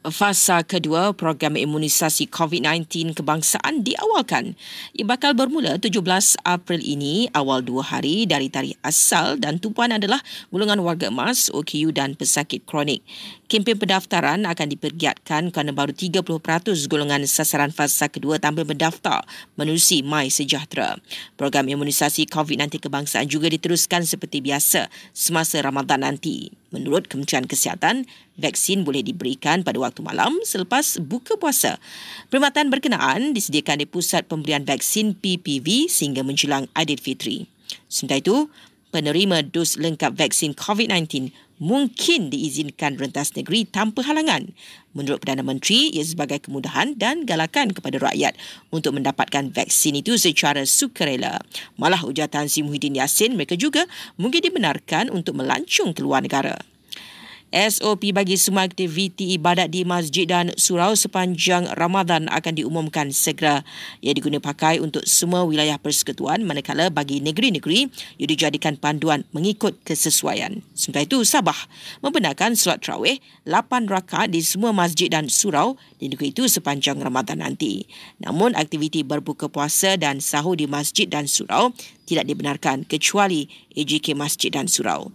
Fasa kedua program imunisasi COVID-19 kebangsaan diawalkan. Ia bakal bermula 17 April ini awal dua hari dari tarikh asal dan tumpuan adalah golongan warga emas, OKU dan pesakit kronik. Kempen pendaftaran akan dipergiatkan kerana baru 30% golongan sasaran fasa kedua tampil mendaftar menerusi My Sejahtera. Program imunisasi COVID-19 kebangsaan juga diteruskan seperti biasa semasa Ramadan nanti. Menurut Kementerian Kesihatan, vaksin boleh diberikan pada waktu malam selepas buka puasa. Perkhidmatan berkenaan disediakan di Pusat Pemberian Vaksin PPV sehingga menjelang Aidilfitri. Sementara itu, penerima dos lengkap vaksin COVID-19 mungkin diizinkan rentas negeri tanpa halangan. Menurut Perdana Menteri, ia sebagai kemudahan dan galakan kepada rakyat untuk mendapatkan vaksin itu secara sukarela. Malah ujar Tan Sri Muhyiddin Yassin, mereka juga mungkin dibenarkan untuk melancung keluar negara. SOP bagi semua aktiviti ibadat di masjid dan surau sepanjang Ramadan akan diumumkan segera. Ia diguna pakai untuk semua wilayah persekutuan manakala bagi negeri-negeri ia dijadikan panduan mengikut kesesuaian. Sementara itu, Sabah membenarkan solat terawih 8 rakaat di semua masjid dan surau di negeri itu sepanjang Ramadan nanti. Namun, aktiviti berbuka puasa dan sahur di masjid dan surau tidak dibenarkan kecuali AJK Masjid dan Surau.